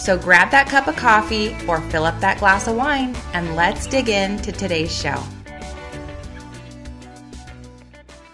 So grab that cup of coffee or fill up that glass of wine and let's dig into today's show.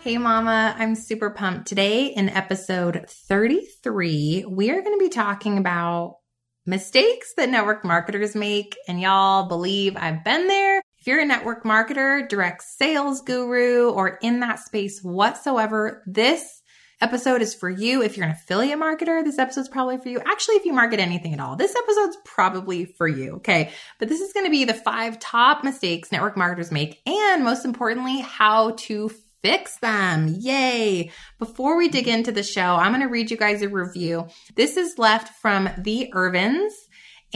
Hey, Mama, I'm super pumped. Today, in episode 33, we are going to be talking about mistakes that network marketers make. And y'all believe I've been there. If you're a network marketer, direct sales guru, or in that space whatsoever, this episode is for you. If you're an affiliate marketer, this episode's probably for you. Actually, if you market anything at all, this episode's probably for you. Okay. But this is going to be the five top mistakes network marketers make. And most importantly, how to fix them. Yay. Before we dig into the show, I'm going to read you guys a review. This is left from the Irvins.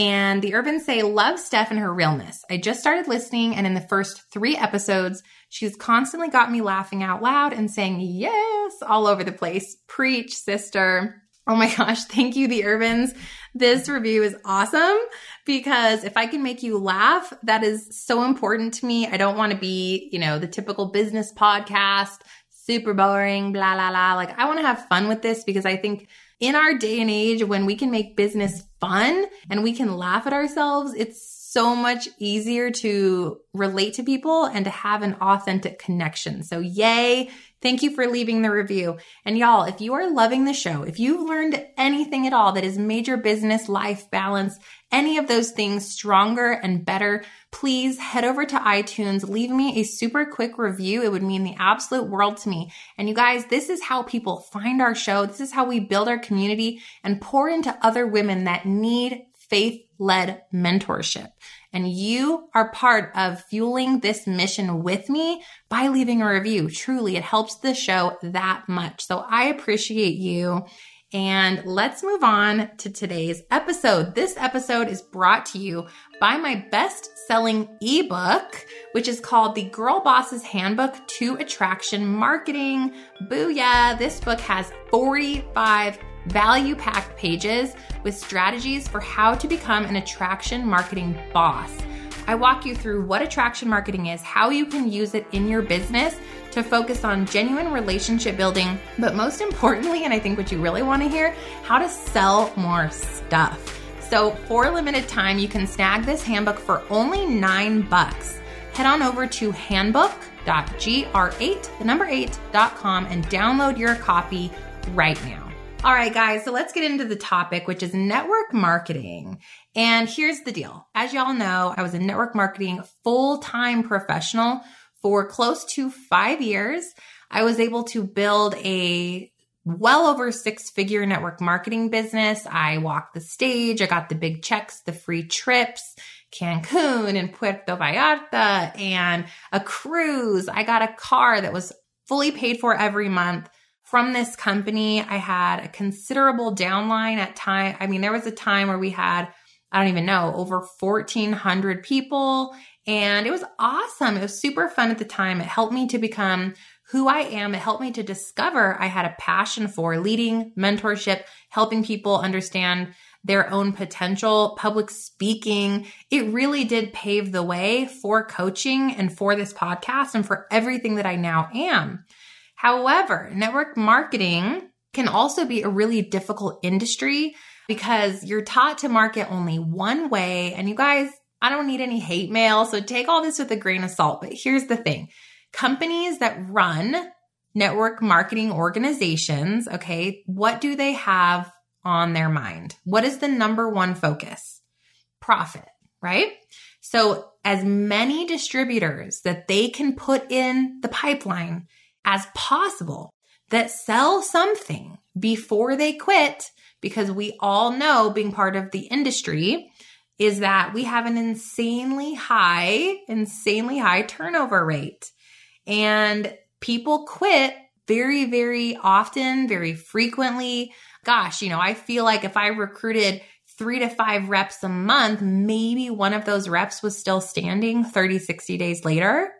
And the Irvins say, Love Steph and her realness. I just started listening, and in the first three episodes, she's constantly got me laughing out loud and saying yes all over the place. Preach, sister. Oh my gosh, thank you, the Irvins. This review is awesome because if I can make you laugh, that is so important to me. I don't want to be, you know, the typical business podcast, super boring, blah, blah, blah. Like, I want to have fun with this because I think in our day and age when we can make business fun and we can laugh at ourselves, it's so much easier to relate to people and to have an authentic connection. So, yay. Thank you for leaving the review. And y'all, if you are loving the show, if you've learned anything at all that has made your business life balance, any of those things stronger and better, please head over to iTunes, leave me a super quick review. It would mean the absolute world to me. And you guys, this is how people find our show. This is how we build our community and pour into other women that need faith led mentorship. And you are part of fueling this mission with me by leaving a review. Truly, it helps the show that much. So I appreciate you. And let's move on to today's episode. This episode is brought to you by my best selling ebook, which is called The Girl Boss's Handbook to Attraction Marketing. Booyah! This book has 45 value packed pages with strategies for how to become an attraction marketing boss. I walk you through what attraction marketing is, how you can use it in your business to focus on genuine relationship building, but most importantly, and I think what you really want to hear, how to sell more stuff. So, for a limited time, you can snag this handbook for only nine bucks. Head on over to handbook.gr8, the number 8.com, and download your copy right now. All right, guys, so let's get into the topic, which is network marketing. And here's the deal. As y'all know, I was a network marketing full time professional for close to five years. I was able to build a well over six figure network marketing business. I walked the stage. I got the big checks, the free trips, Cancun and Puerto Vallarta and a cruise. I got a car that was fully paid for every month from this company. I had a considerable downline at time. I mean, there was a time where we had, I don't even know, over 1400 people and it was awesome. It was super fun at the time. It helped me to become who I am. It helped me to discover I had a passion for leading, mentorship, helping people understand their own potential, public speaking. It really did pave the way for coaching and for this podcast and for everything that I now am. However, network marketing can also be a really difficult industry because you're taught to market only one way. And you guys, I don't need any hate mail. So take all this with a grain of salt. But here's the thing companies that run network marketing organizations, okay, what do they have on their mind? What is the number one focus? Profit, right? So as many distributors that they can put in the pipeline as possible that sell something before they quit because we all know being part of the industry is that we have an insanely high, insanely high turnover rate. And people quit very, very often, very frequently. Gosh, you know, I feel like if I recruited three to five reps a month, maybe one of those reps was still standing 30, 60 days later.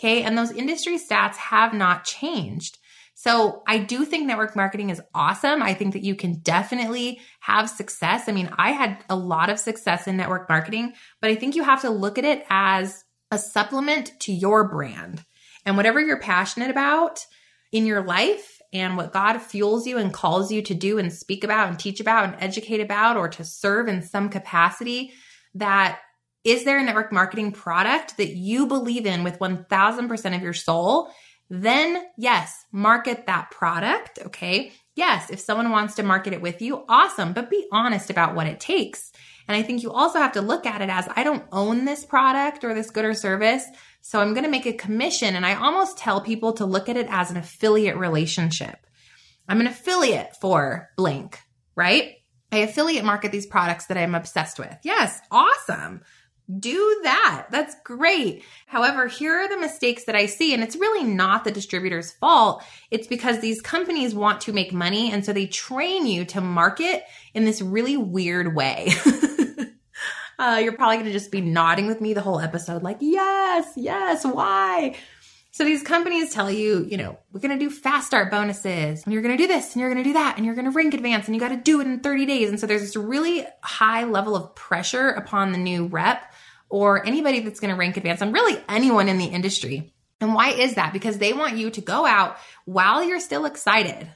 Okay. And those industry stats have not changed. So I do think network marketing is awesome. I think that you can definitely have success. I mean, I had a lot of success in network marketing, but I think you have to look at it as a supplement to your brand and whatever you're passionate about in your life and what God fuels you and calls you to do and speak about and teach about and educate about or to serve in some capacity that is there a network marketing product that you believe in with 1000% of your soul then yes, market that product. Okay. Yes, if someone wants to market it with you, awesome, but be honest about what it takes. And I think you also have to look at it as I don't own this product or this good or service. So I'm going to make a commission. And I almost tell people to look at it as an affiliate relationship. I'm an affiliate for blank, right? I affiliate market these products that I'm obsessed with. Yes, awesome do that. That's great. However, here are the mistakes that I see, and it's really not the distributor's fault. It's because these companies want to make money, and so they train you to market in this really weird way. uh, you're probably going to just be nodding with me the whole episode, like, yes, yes, why? So these companies tell you, you know, we're going to do fast start bonuses and you're going to do this and you're going to do that and you're going to rank advance and you got to do it in 30 days. And so there's this really high level of pressure upon the new rep or anybody that's going to rank advance and really anyone in the industry. And why is that? Because they want you to go out while you're still excited,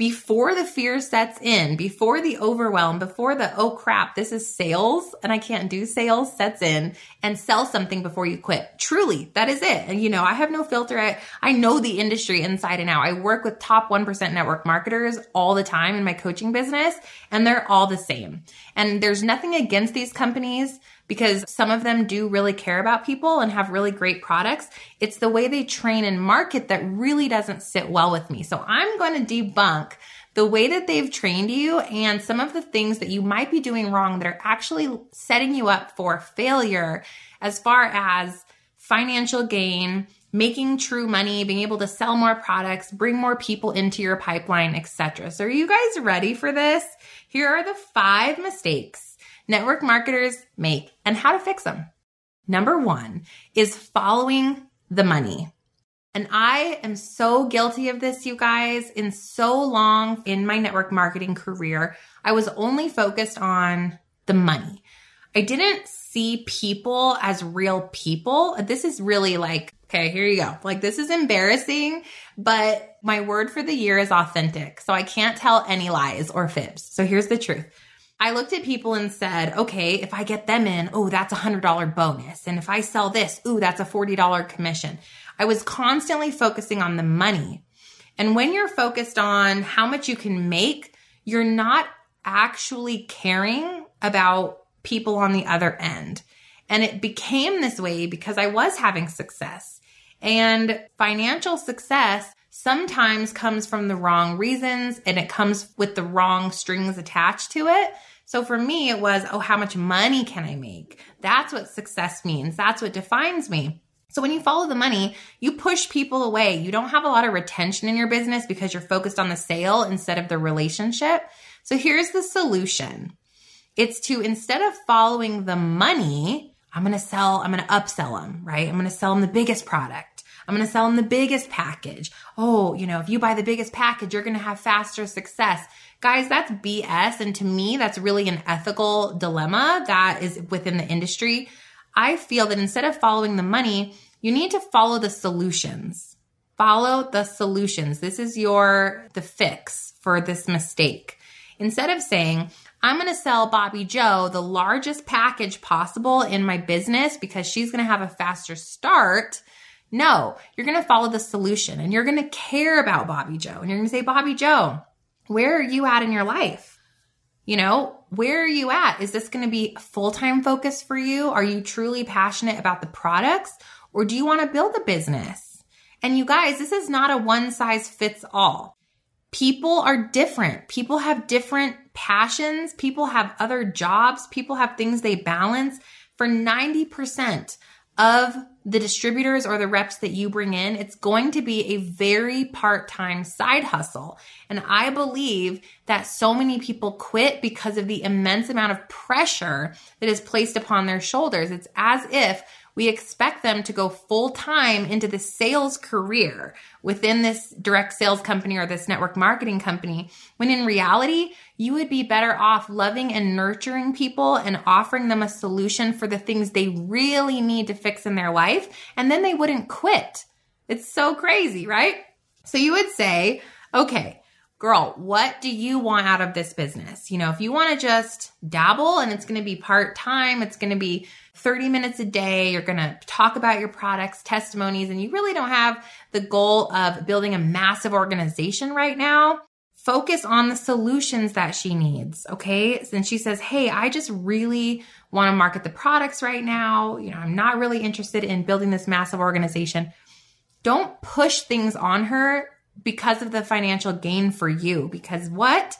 before the fear sets in, before the overwhelm, before the, oh crap, this is sales and I can't do sales sets in and sell something before you quit. Truly, that is it. And you know, I have no filter. I, I know the industry inside and out. I work with top 1% network marketers all the time in my coaching business and they're all the same. And there's nothing against these companies because some of them do really care about people and have really great products. It's the way they train and market that really doesn't sit well with me. So I'm going to debunk the way that they've trained you and some of the things that you might be doing wrong that are actually setting you up for failure as far as financial gain, making true money, being able to sell more products, bring more people into your pipeline, etc. So are you guys ready for this? Here are the 5 mistakes network marketers make and how to fix them. Number one is following the money. And I am so guilty of this, you guys. In so long in my network marketing career, I was only focused on the money. I didn't see people as real people. This is really like, okay, here you go. Like, this is embarrassing, but my word for the year is authentic. So I can't tell any lies or fibs. So here's the truth. I looked at people and said, okay, if I get them in, oh, that's a hundred dollar bonus. And if I sell this, ooh, that's a $40 commission. I was constantly focusing on the money. And when you're focused on how much you can make, you're not actually caring about people on the other end. And it became this way because I was having success. And financial success sometimes comes from the wrong reasons and it comes with the wrong strings attached to it. So for me, it was, oh, how much money can I make? That's what success means. That's what defines me. So when you follow the money, you push people away. You don't have a lot of retention in your business because you're focused on the sale instead of the relationship. So here's the solution. It's to instead of following the money, I'm going to sell, I'm going to upsell them, right? I'm going to sell them the biggest product. I'm going to sell them the biggest package. Oh, you know, if you buy the biggest package, you're going to have faster success. Guys, that's BS. And to me, that's really an ethical dilemma that is within the industry. I feel that instead of following the money, you need to follow the solutions. Follow the solutions. This is your, the fix for this mistake. Instead of saying, I'm going to sell Bobby Joe the largest package possible in my business because she's going to have a faster start. No, you're going to follow the solution and you're going to care about Bobby Joe and you're going to say, Bobby Joe, where are you at in your life? You know, where are you at? Is this going to be full time focus for you? Are you truly passionate about the products or do you want to build a business? And you guys, this is not a one size fits all. People are different. People have different passions. People have other jobs. People have things they balance. For 90% of the distributors or the reps that you bring in, it's going to be a very part time side hustle. And I believe that so many people quit because of the immense amount of pressure that is placed upon their shoulders. It's as if we expect them to go full time into the sales career within this direct sales company or this network marketing company, when in reality, you would be better off loving and nurturing people and offering them a solution for the things they really need to fix in their life. And then they wouldn't quit. It's so crazy, right? So you would say, okay, girl, what do you want out of this business? You know, if you want to just dabble and it's going to be part time, it's going to be 30 minutes a day, you're going to talk about your products, testimonies, and you really don't have the goal of building a massive organization right now. Focus on the solutions that she needs. Okay. And she says, Hey, I just really want to market the products right now. You know, I'm not really interested in building this massive organization. Don't push things on her because of the financial gain for you. Because what?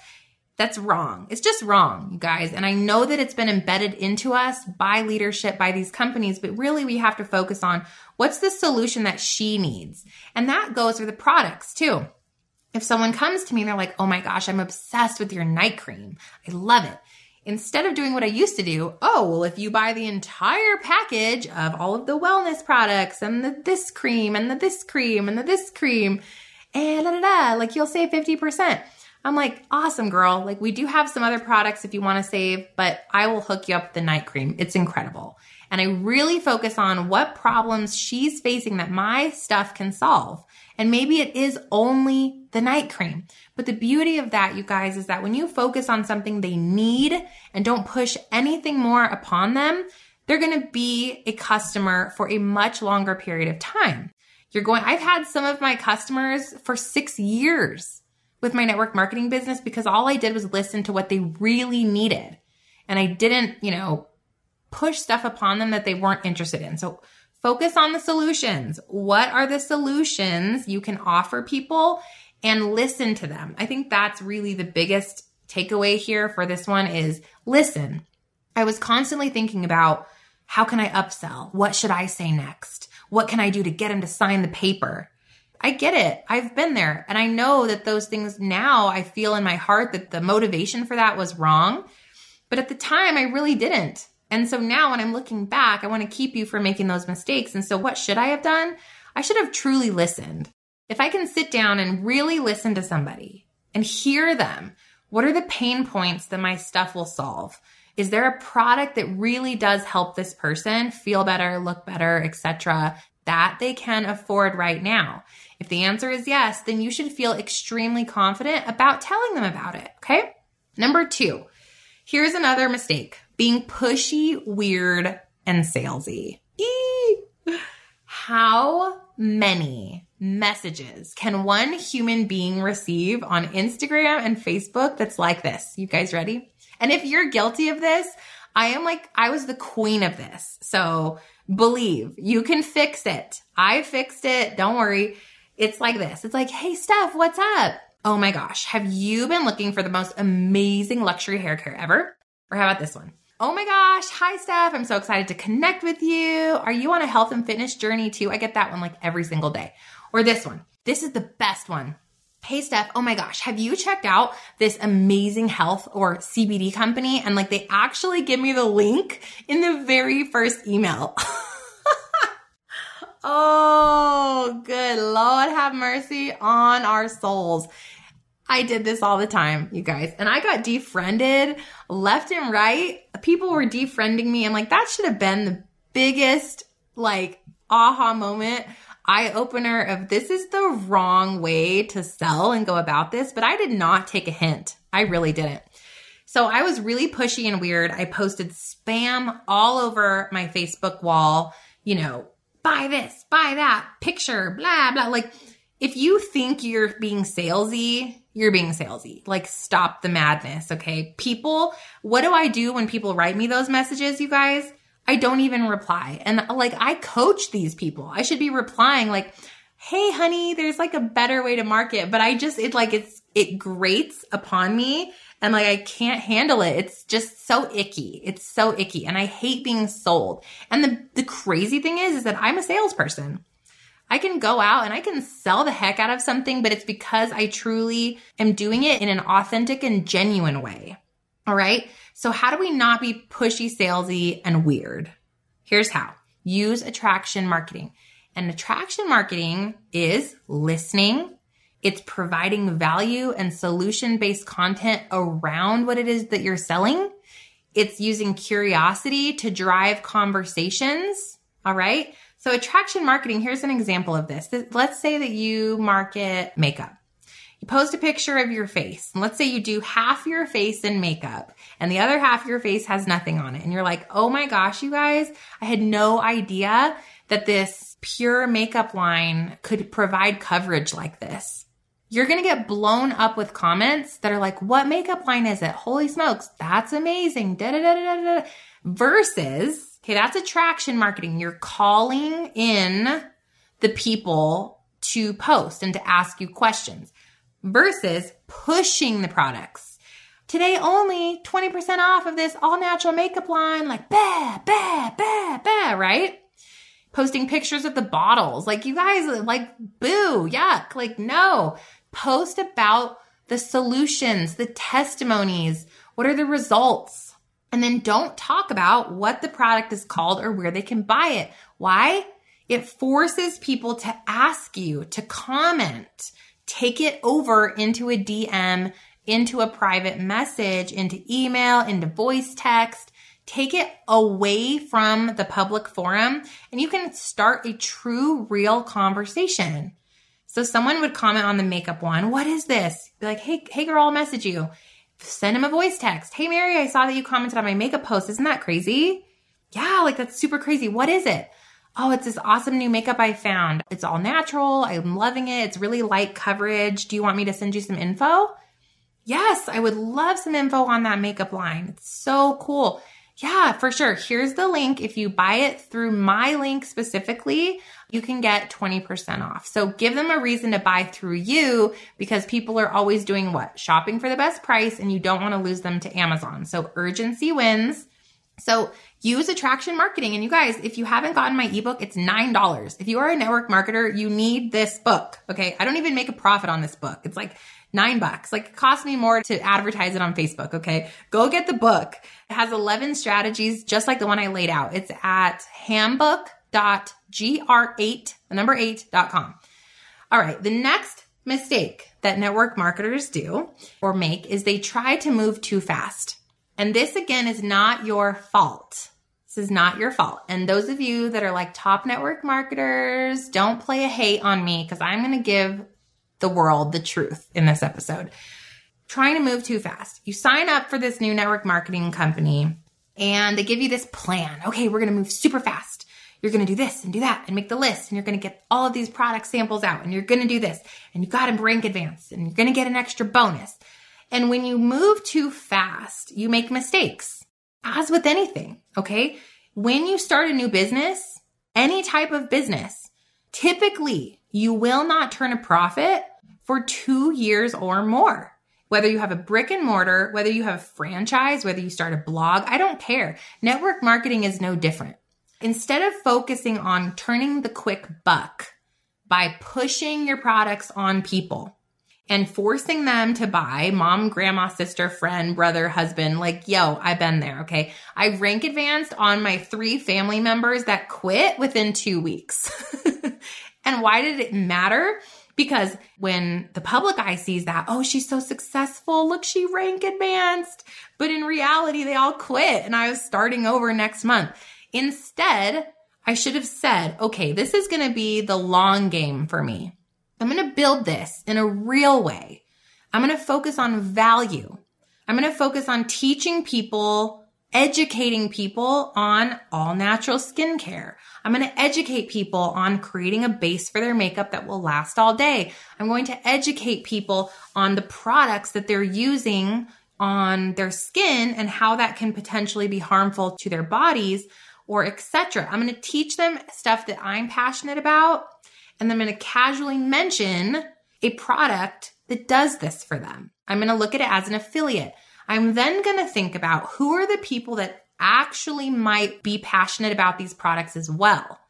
That's wrong. It's just wrong, you guys. And I know that it's been embedded into us by leadership, by these companies, but really we have to focus on what's the solution that she needs. And that goes for the products too. If someone comes to me and they're like, oh my gosh, I'm obsessed with your night cream. I love it. Instead of doing what I used to do, oh, well, if you buy the entire package of all of the wellness products and the this cream and the this cream and the this cream, and da, da, da, like you'll save 50%. I'm like, awesome, girl. Like, we do have some other products if you want to save, but I will hook you up with the night cream. It's incredible. And I really focus on what problems she's facing that my stuff can solve. And maybe it is only the night cream. But the beauty of that, you guys, is that when you focus on something they need and don't push anything more upon them, they're going to be a customer for a much longer period of time. You're going, I've had some of my customers for six years with my network marketing business because all I did was listen to what they really needed. And I didn't, you know, push stuff upon them that they weren't interested in. So focus on the solutions. What are the solutions you can offer people and listen to them? I think that's really the biggest takeaway here for this one is listen. I was constantly thinking about how can I upsell? What should I say next? What can I do to get him to sign the paper? I get it. I've been there. And I know that those things now I feel in my heart that the motivation for that was wrong. But at the time, I really didn't. And so now when I'm looking back, I want to keep you from making those mistakes. And so what should I have done? I should have truly listened. If I can sit down and really listen to somebody and hear them, what are the pain points that my stuff will solve? Is there a product that really does help this person feel better, look better, etc. that they can afford right now? If the answer is yes, then you should feel extremely confident about telling them about it, okay? Number 2. Here's another mistake. Being pushy, weird, and salesy. Eee! How many messages can one human being receive on Instagram and Facebook that's like this? You guys ready? And if you're guilty of this, I am like, I was the queen of this. So believe you can fix it. I fixed it. Don't worry. It's like this. It's like, Hey, Steph, what's up? Oh my gosh. Have you been looking for the most amazing luxury hair care ever? Or how about this one? Oh my gosh. Hi, Steph. I'm so excited to connect with you. Are you on a health and fitness journey too? I get that one like every single day. Or this one. This is the best one. Hey Steph, oh my gosh, have you checked out this amazing health or CBD company? And like they actually give me the link in the very first email. oh, good Lord, have mercy on our souls. I did this all the time, you guys, and I got defriended left and right. People were defriending me, and like that should have been the biggest like aha moment eye opener of this is the wrong way to sell and go about this, but I did not take a hint. I really didn't. So I was really pushy and weird. I posted spam all over my Facebook wall, you know, buy this, buy that, picture, blah, blah. Like, if you think you're being salesy, you're being salesy. Like, stop the madness, okay? People, what do I do when people write me those messages, you guys? I don't even reply. And like, I coach these people. I should be replying like, Hey, honey, there's like a better way to market, but I just, it like, it's it grates upon me and like I can't handle it. It's just so icky. It's so icky and I hate being sold. And the the crazy thing is is that I'm a salesperson. I can go out and I can sell the heck out of something, but it's because I truly am doing it in an authentic and genuine way. All right. So how do we not be pushy, salesy, and weird? Here's how. Use attraction marketing. And attraction marketing is listening. It's providing value and solution based content around what it is that you're selling. It's using curiosity to drive conversations. All right. So attraction marketing, here's an example of this. Let's say that you market makeup. You post a picture of your face. And let's say you do half your face in makeup and the other half of your face has nothing on it. And you're like, oh my gosh, you guys, I had no idea that this pure makeup line could provide coverage like this. You're going to get blown up with comments that are like, what makeup line is it? Holy smokes, that's amazing. Da, da, da, da, da. Versus Okay, that's attraction marketing. You're calling in the people to post and to ask you questions versus pushing the products. Today only 20% off of this all natural makeup line, like bah, bah, bah, bah, right? Posting pictures of the bottles. Like you guys like boo, yuck. Like no. Post about the solutions, the testimonies. What are the results? And then don't talk about what the product is called or where they can buy it. Why? It forces people to ask you to comment, take it over into a DM, into a private message, into email, into voice text. Take it away from the public forum and you can start a true, real conversation. So someone would comment on the makeup one. What is this? Be like, hey, hey girl, I'll message you send him a voice text. Hey, Mary, I saw that you commented on my makeup post. Isn't that crazy? Yeah, like that's super crazy. What is it? Oh, it's this awesome new makeup I found. It's all natural. I'm loving it. It's really light coverage. Do you want me to send you some info? Yes, I would love some info on that makeup line. It's so cool. Yeah, for sure. Here's the link. If you buy it through my link specifically, you can get 20% off. So give them a reason to buy through you because people are always doing what? Shopping for the best price and you don't want to lose them to Amazon. So urgency wins. So use attraction marketing. And you guys, if you haven't gotten my ebook, it's $9. If you are a network marketer, you need this book. Okay. I don't even make a profit on this book. It's like nine bucks. Like it costs me more to advertise it on Facebook. Okay. Go get the book. It has 11 strategies, just like the one I laid out. It's at handbook.gr8, the number 8.com. All right. The next mistake that network marketers do or make is they try to move too fast. And this again is not your fault. This is not your fault. And those of you that are like top network marketers, don't play a hate on me because I'm going to give the world the truth in this episode. Trying to move too fast. You sign up for this new network marketing company and they give you this plan. Okay, we're going to move super fast. You're going to do this and do that and make the list and you're going to get all of these product samples out and you're going to do this and you got to rank advance and you're going to get an extra bonus. And when you move too fast, you make mistakes as with anything. Okay. When you start a new business, any type of business, typically you will not turn a profit for two years or more. Whether you have a brick and mortar, whether you have a franchise, whether you start a blog, I don't care. Network marketing is no different. Instead of focusing on turning the quick buck by pushing your products on people and forcing them to buy mom, grandma, sister, friend, brother, husband, like, yo, I've been there. Okay. I rank advanced on my three family members that quit within two weeks. and why did it matter? Because when the public eye sees that, oh, she's so successful. Look, she rank advanced. But in reality, they all quit and I was starting over next month. Instead, I should have said, okay, this is going to be the long game for me. I'm going to build this in a real way. I'm going to focus on value. I'm going to focus on teaching people, educating people on all natural skincare. I'm going to educate people on creating a base for their makeup that will last all day. I'm going to educate people on the products that they're using on their skin and how that can potentially be harmful to their bodies or etc. I'm going to teach them stuff that I'm passionate about and I'm going to casually mention a product that does this for them. I'm going to look at it as an affiliate. I'm then going to think about who are the people that actually might be passionate about these products as well.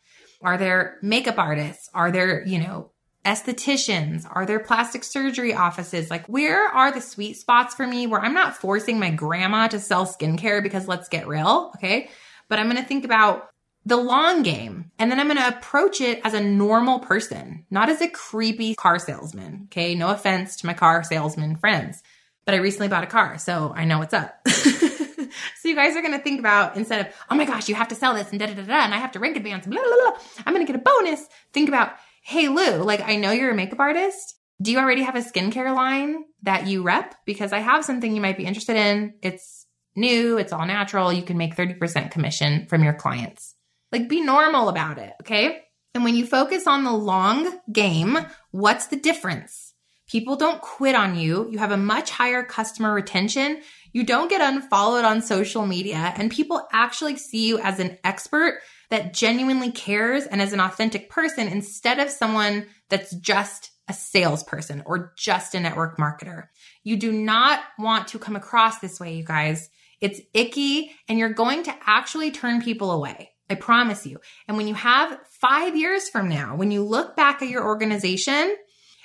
Are there makeup artists? Are there, you know, estheticians? Are there plastic surgery offices? Like, where are the sweet spots for me where I'm not forcing my grandma to sell skincare because let's get real, okay? But I'm gonna think about the long game and then I'm gonna approach it as a normal person, not as a creepy car salesman, okay? No offense to my car salesman friends, but I recently bought a car, so I know what's up. so you guys are gonna think about instead of, oh my gosh, you have to sell this and da da da and I have to rank advance, blah, blah, blah, I'm gonna get a bonus. Think about, hey Lou, like I know you're a makeup artist. Do you already have a skincare line that you rep? Because I have something you might be interested in. It's new, it's all natural. You can make 30% commission from your clients. Like be normal about it, okay? And when you focus on the long game, what's the difference? People don't quit on you. You have a much higher customer retention. You don't get unfollowed on social media and people actually see you as an expert that genuinely cares and as an authentic person instead of someone that's just a salesperson or just a network marketer. You do not want to come across this way, you guys. It's icky and you're going to actually turn people away. I promise you. And when you have five years from now, when you look back at your organization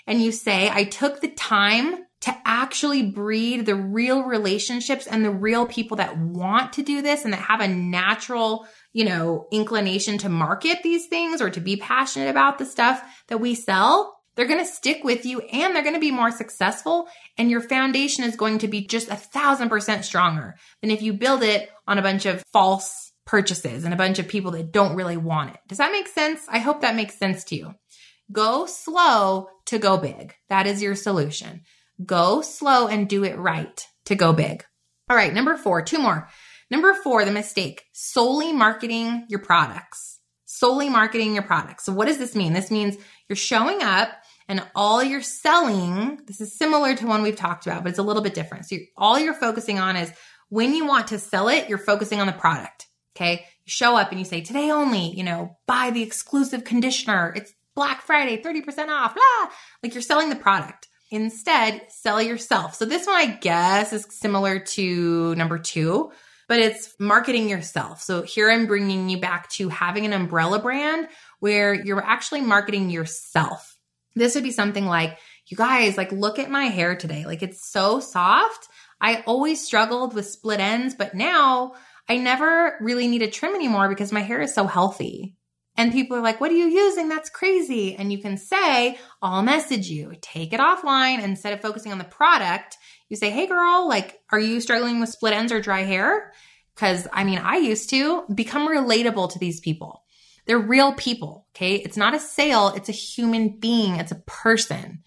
and you say, I took the time to actually breed the real relationships and the real people that want to do this and that have a natural, you know, inclination to market these things or to be passionate about the stuff that we sell, they're going to stick with you and they're going to be more successful. And your foundation is going to be just a thousand percent stronger than if you build it on a bunch of false purchases and a bunch of people that don't really want it. Does that make sense? I hope that makes sense to you. Go slow to go big. That is your solution. Go slow and do it right to go big. All right, number four, two more. Number four, the mistake solely marketing your products. Solely marketing your products. So, what does this mean? This means you're showing up and all you're selling. This is similar to one we've talked about, but it's a little bit different. So, you're, all you're focusing on is when you want to sell it, you're focusing on the product. Okay. You show up and you say, today only, you know, buy the exclusive conditioner. It's Black Friday, 30% off, blah. Like you're selling the product. Instead, sell yourself. So this one, I guess, is similar to number two, but it's marketing yourself. So here I'm bringing you back to having an umbrella brand where you're actually marketing yourself. This would be something like, you guys, like, look at my hair today. Like, it's so soft. I always struggled with split ends, but now I never really need a trim anymore because my hair is so healthy. And people are like, what are you using? That's crazy. And you can say, I'll message you, take it offline. Instead of focusing on the product, you say, Hey girl, like, are you struggling with split ends or dry hair? Cause I mean, I used to become relatable to these people. They're real people. Okay. It's not a sale. It's a human being. It's a person.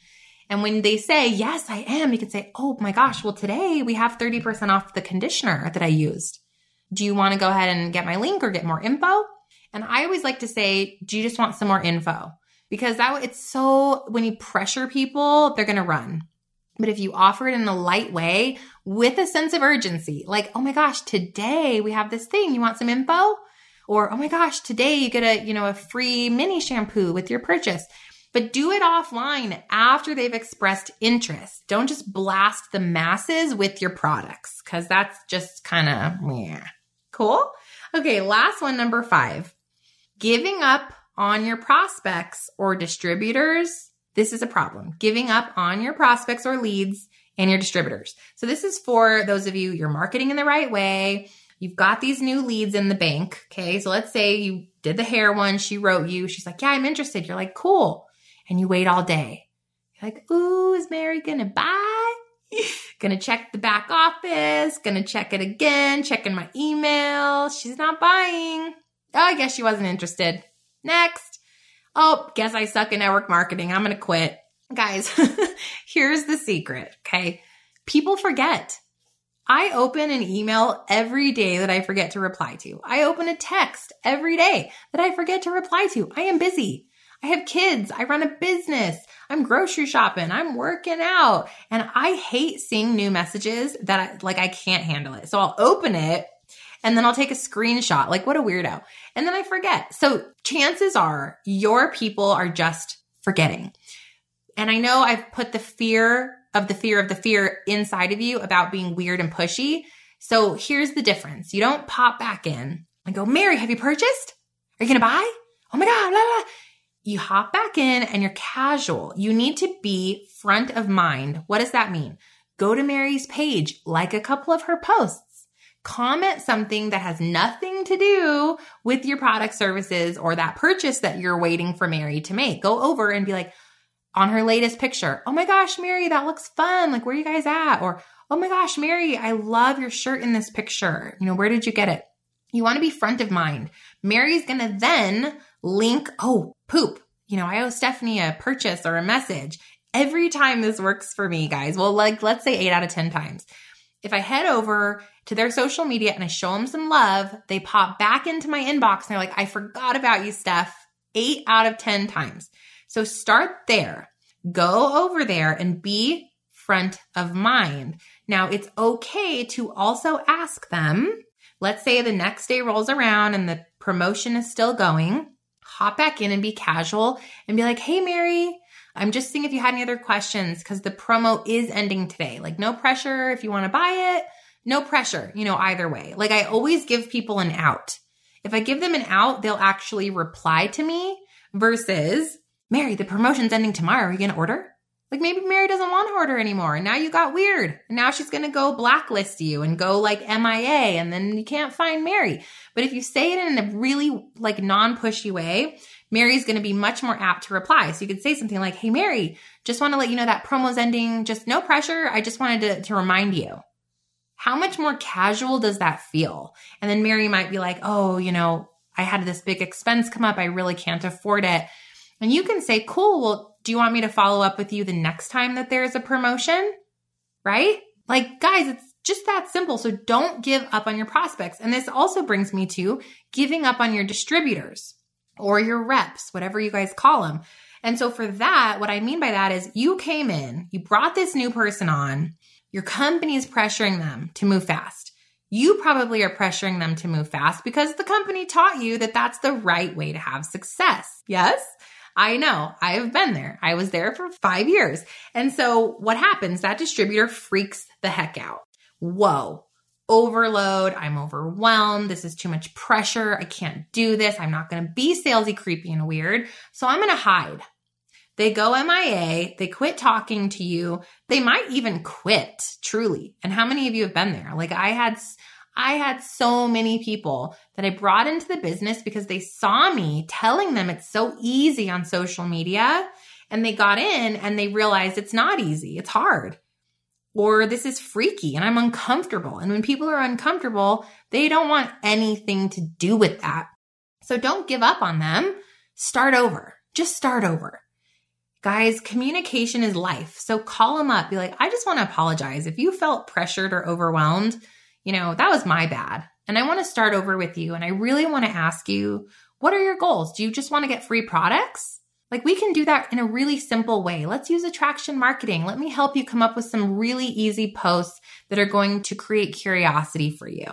And when they say, yes, I am, you can say, oh my gosh, well, today we have 30% off the conditioner that I used. Do you want to go ahead and get my link or get more info? And I always like to say, do you just want some more info? Because that it's so when you pressure people, they're going to run. But if you offer it in a light way with a sense of urgency, like, oh my gosh, today we have this thing. You want some info? Or, oh my gosh, today you get a, you know, a free mini shampoo with your purchase. But do it offline after they've expressed interest. Don't just blast the masses with your products because that's just kind of, yeah. Cool. Okay. Last one, number five Giving up on your prospects or distributors, this is a problem. Giving up on your prospects or leads and your distributors. So this is for those of you you're marketing in the right way. You've got these new leads in the bank. Okay. So let's say you did the hair one. She wrote you. She's like, yeah, I'm interested. You're like, cool. And you wait all day. You're like, ooh, is Mary going to buy? gonna check the back office. Gonna check it again. Checking my email. She's not buying. Oh, I guess she wasn't interested. Next. Oh, guess I suck at network marketing. I'm going to quit. Guys, here's the secret. Okay. People forget. I open an email every day that I forget to reply to. I open a text every day that I forget to reply to. I am busy. I have kids. I run a business. I'm grocery shopping. I'm working out. And I hate seeing new messages that I, like I can't handle it. So I'll open it and then I'll take a screenshot. Like, what a weirdo. And then I forget. So chances are your people are just forgetting. And I know I've put the fear of the fear of the fear inside of you about being weird and pushy. So here's the difference. You don't pop back in and go, Mary, have you purchased? Are you going to buy? Oh my God. Blah, blah. You hop back in and you're casual. You need to be front of mind. What does that mean? Go to Mary's page, like a couple of her posts, comment something that has nothing to do with your product services or that purchase that you're waiting for Mary to make. Go over and be like, on her latest picture, oh my gosh, Mary, that looks fun. Like, where are you guys at? Or, oh my gosh, Mary, I love your shirt in this picture. You know, where did you get it? You want to be front of mind. Mary's going to then link, oh, poop. You know, I owe Stefanie a purchase or a message. Every time this works for me, guys. Well, like, let's say eight out of 10 times. If I head over to their social media and I show them some love, they pop back into my inbox and they're like, I forgot about you, Steph. Eight out of 10 times. So start there. Go over there and be front of mind. Now, it's okay to also ask them. Let's say the next day rolls around and the promotion is still going. Hop back in and be casual and be like, hey, Mary, I'm just seeing if you had any other questions because the promo is ending today. Like, no pressure if you want to buy it, no pressure, you know, either way. Like, I always give people an out. If I give them an out, they'll actually reply to me versus, Mary, the promotion's ending tomorrow. Are you going to order? Like maybe Mary doesn't want to order anymore. And now you got weird. And now she's going to go blacklist you and go like MIA and then you can't find Mary. But if you say it in a really like non-pushy way, Mary's going to be much more apt to reply. So you could say something like, Hey, Mary, just want to let you know that promo's ending. Just no pressure. I just wanted to, to remind you. How much more casual does that feel? And then Mary might be like, Oh, you know, I had this big expense come up. I really can't afford it. And you can say, cool, well, do you want me to follow up with you the next time that there's a promotion? Right? Like, guys, it's just that simple. So don't give up on your prospects. And this also brings me to giving up on your distributors or your reps, whatever you guys call them. And so for that, what I mean by that is you came in, you brought this new person on, your company is pressuring them to move fast. You probably are pressuring them to move fast because the company taught you that that's the right way to have success. Yes? I know. I have been there. I was there for five years. And so what happens? That distributor freaks the heck out. Whoa, overload. I'm overwhelmed. This is too much pressure. I can't do this. I'm not going to be salesy, creepy, and weird. So I'm going to hide. They go MIA. They quit talking to you. They might even quit, truly. And how many of you have been there? Like I had I had so many people that I brought into the business because they saw me telling them it's so easy on social media and they got in and they realized it's not easy. It's hard. Or this is freaky and I'm uncomfortable. And when people are uncomfortable, they don't want anything to do with that. So don't give up on them. Start over. Just start over. Guys, communication is life. So call them up. Be like, I just want to apologize. If you felt pressured or overwhelmed, you know, that was my bad. And I want to start over with you. And I really want to ask you, what are your goals? Do you just want to get free products? Like we can do that in a really simple way. Let's use attraction marketing. Let me help you come up with some really easy posts that are going to create curiosity for you.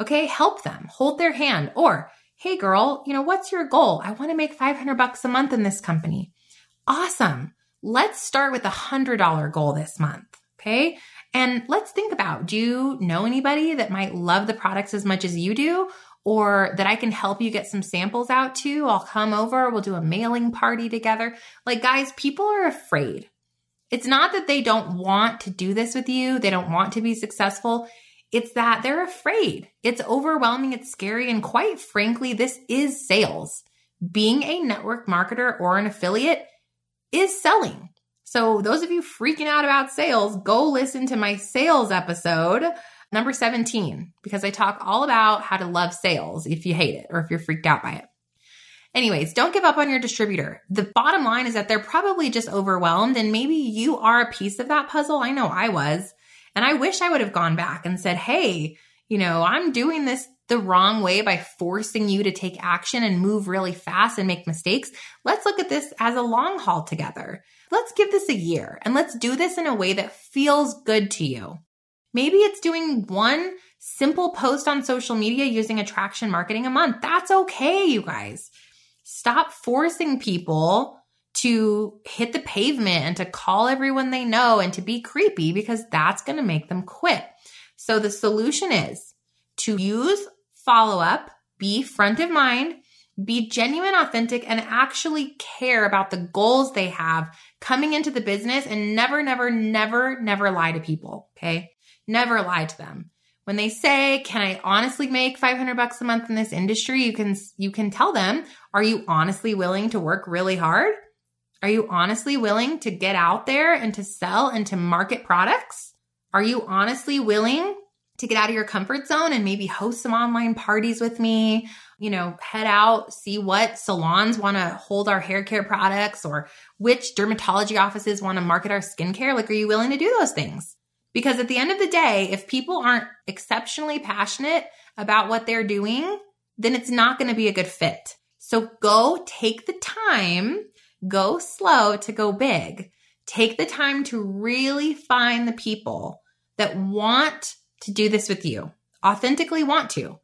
Okay, help them, hold their hand or, "Hey girl, you know, what's your goal? I want to make 500 bucks a month in this company." Awesome. Let's start with a $100 goal this month. Okay? And let's think about do you know anybody that might love the products as much as you do? Or that I can help you get some samples out to? I'll come over, we'll do a mailing party together. Like, guys, people are afraid. It's not that they don't want to do this with you, they don't want to be successful. It's that they're afraid. It's overwhelming, it's scary, and quite frankly, this is sales. Being a network marketer or an affiliate is selling. So, those of you freaking out about sales, go listen to my sales episode, number 17, because I talk all about how to love sales if you hate it or if you're freaked out by it. Anyways, don't give up on your distributor. The bottom line is that they're probably just overwhelmed, and maybe you are a piece of that puzzle. I know I was. And I wish I would have gone back and said, hey, you know, I'm doing this the wrong way by forcing you to take action and move really fast and make mistakes. Let's look at this as a long haul together let's give this a year and let's do this in a way that feels good to you. Maybe it's doing one simple post on social media using attraction marketing a month. That's okay, you guys. Stop forcing people to hit the pavement and to call everyone they know and to be creepy because that's going to make them quit. So the solution is to use follow up, be front of mind, be genuine, authentic, and actually care about the goals they have coming into the business and never, never, never, never lie to people. Okay. Never lie to them. When they say, can I honestly make 500 bucks a month in this industry? You can, you can tell them, are you honestly willing to work really hard? Are you honestly willing to get out there and to sell and to market products? Are you honestly willing to get out of your comfort zone and maybe host some online parties with me? You know, head out, see what salons want to hold our hair care products or which dermatology offices want to market our skincare. Like, are you willing to do those things? Because at the end of the day, if people aren't exceptionally passionate about what they're doing, then it's not going to be a good fit. So go take the time Go slow to go big. Take the time to really find the people that want to do this with you, authentically want to.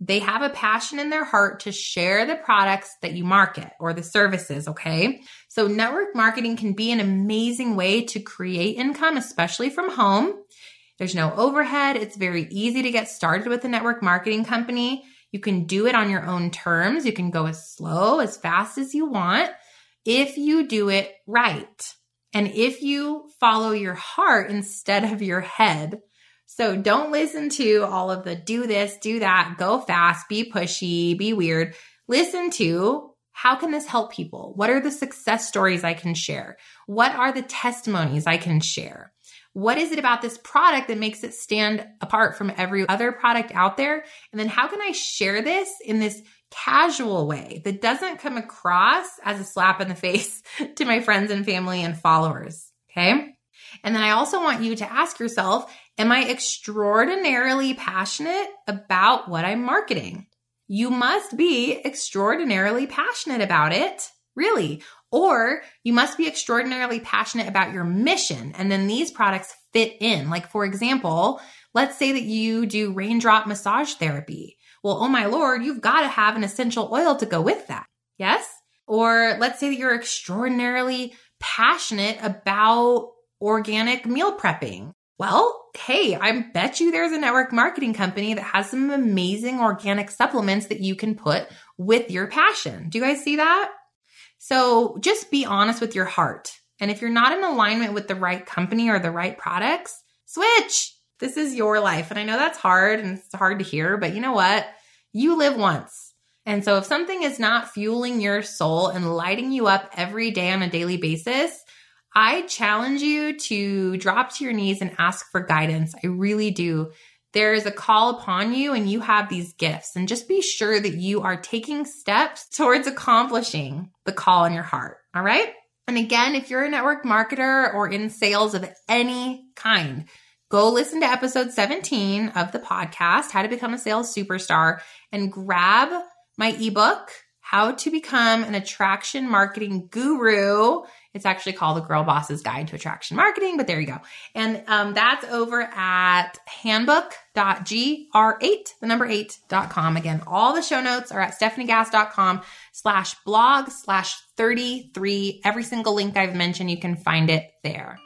They have a passion in their heart to share the products that you market or the services, okay? So, network marketing can be an amazing way to create income, especially from home. There's no overhead. It's very easy to get started with a network marketing company. You can do it on your own terms. You can go as slow, as fast as you want if you do it right and if you follow your heart instead of your head. So don't listen to all of the do this, do that, go fast, be pushy, be weird. Listen to how can this help people? What are the success stories I can share? What are the testimonies I can share? What is it about this product that makes it stand apart from every other product out there? And then how can I share this in this casual way that doesn't come across as a slap in the face to my friends and family and followers. Okay. And then I also want you to ask yourself, am I extraordinarily passionate about what I'm marketing? You must be extraordinarily passionate about it, really. Or you must be extraordinarily passionate about your mission. And then these products fit in. Like, for example, let's say that you do raindrop massage therapy. Well, oh my Lord, you've got to have an essential oil to go with that. Yes? Or let's say that you're extraordinarily passionate about organic meal prepping. Well, hey, I bet you there's a network marketing company that has some amazing organic supplements that you can put with your passion. Do you guys see that? So just be honest with your heart. And if you're not in alignment with the right company or the right products, switch. This is your life. And I know that's hard and it's hard to hear, but you know what? You live once. And so if something is not fueling your soul and lighting you up every day on a daily basis, I challenge you to drop to your knees and ask for guidance. I really do. There is a call upon you and you have these gifts and just be sure that you are taking steps towards accomplishing the call in your heart. All right. And again, if you're a network marketer or in sales of any kind, go listen to episode 17 of the podcast, How to Become a Sales Superstar, and grab my ebook, How to Become an Attraction Marketing Guru. It's actually called The Girl Boss's Guide to Attraction Marketing, but there you go. And um, that's over at handbook.gr8, the number 8.com. Again, all the show notes are at stefaniegass.com slash blog slash 33. Every single link I've mentioned, you can find it there.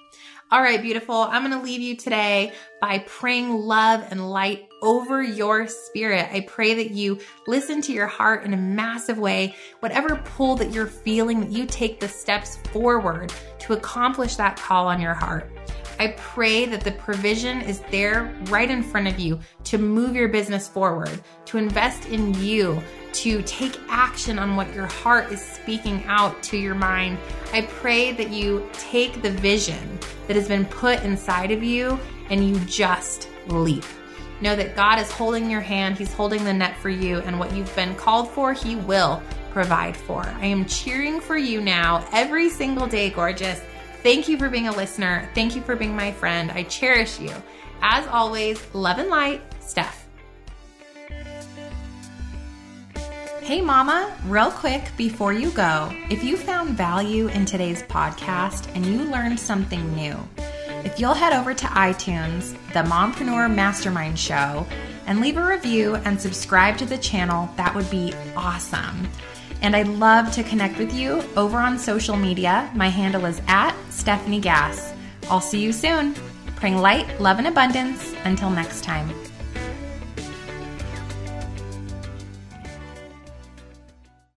All right, beautiful. I'm going to leave you today by praying love and light over your spirit. I pray that you listen to your heart in a massive way. Whatever pull that you're feeling, that you take the steps forward to accomplish that call on your heart. I pray that the provision is there right in front of you to move your business forward, to invest in you, to take action on what your heart is speaking out to your mind. I pray that you take the vision that has been put inside of you and you just leap. Know that God is holding your hand, He's holding the net for you, and what you've been called for, He will provide for. I am cheering for you now every single day, gorgeous. Thank you for being a listener. Thank you for being my friend. I cherish you. As always, love and light, Stef. Hey, Mama, real quick before you go, if you found value in today's podcast and you learned something new, if you'll head over to iTunes, the Mompreneur Mastermind Show, and leave a review and subscribe to the channel, that would be awesome. And I'd love to connect with you over on social media. My handle is at Stefanie Gass. I'll see you soon. Praying light, love, and abundance. Until next time.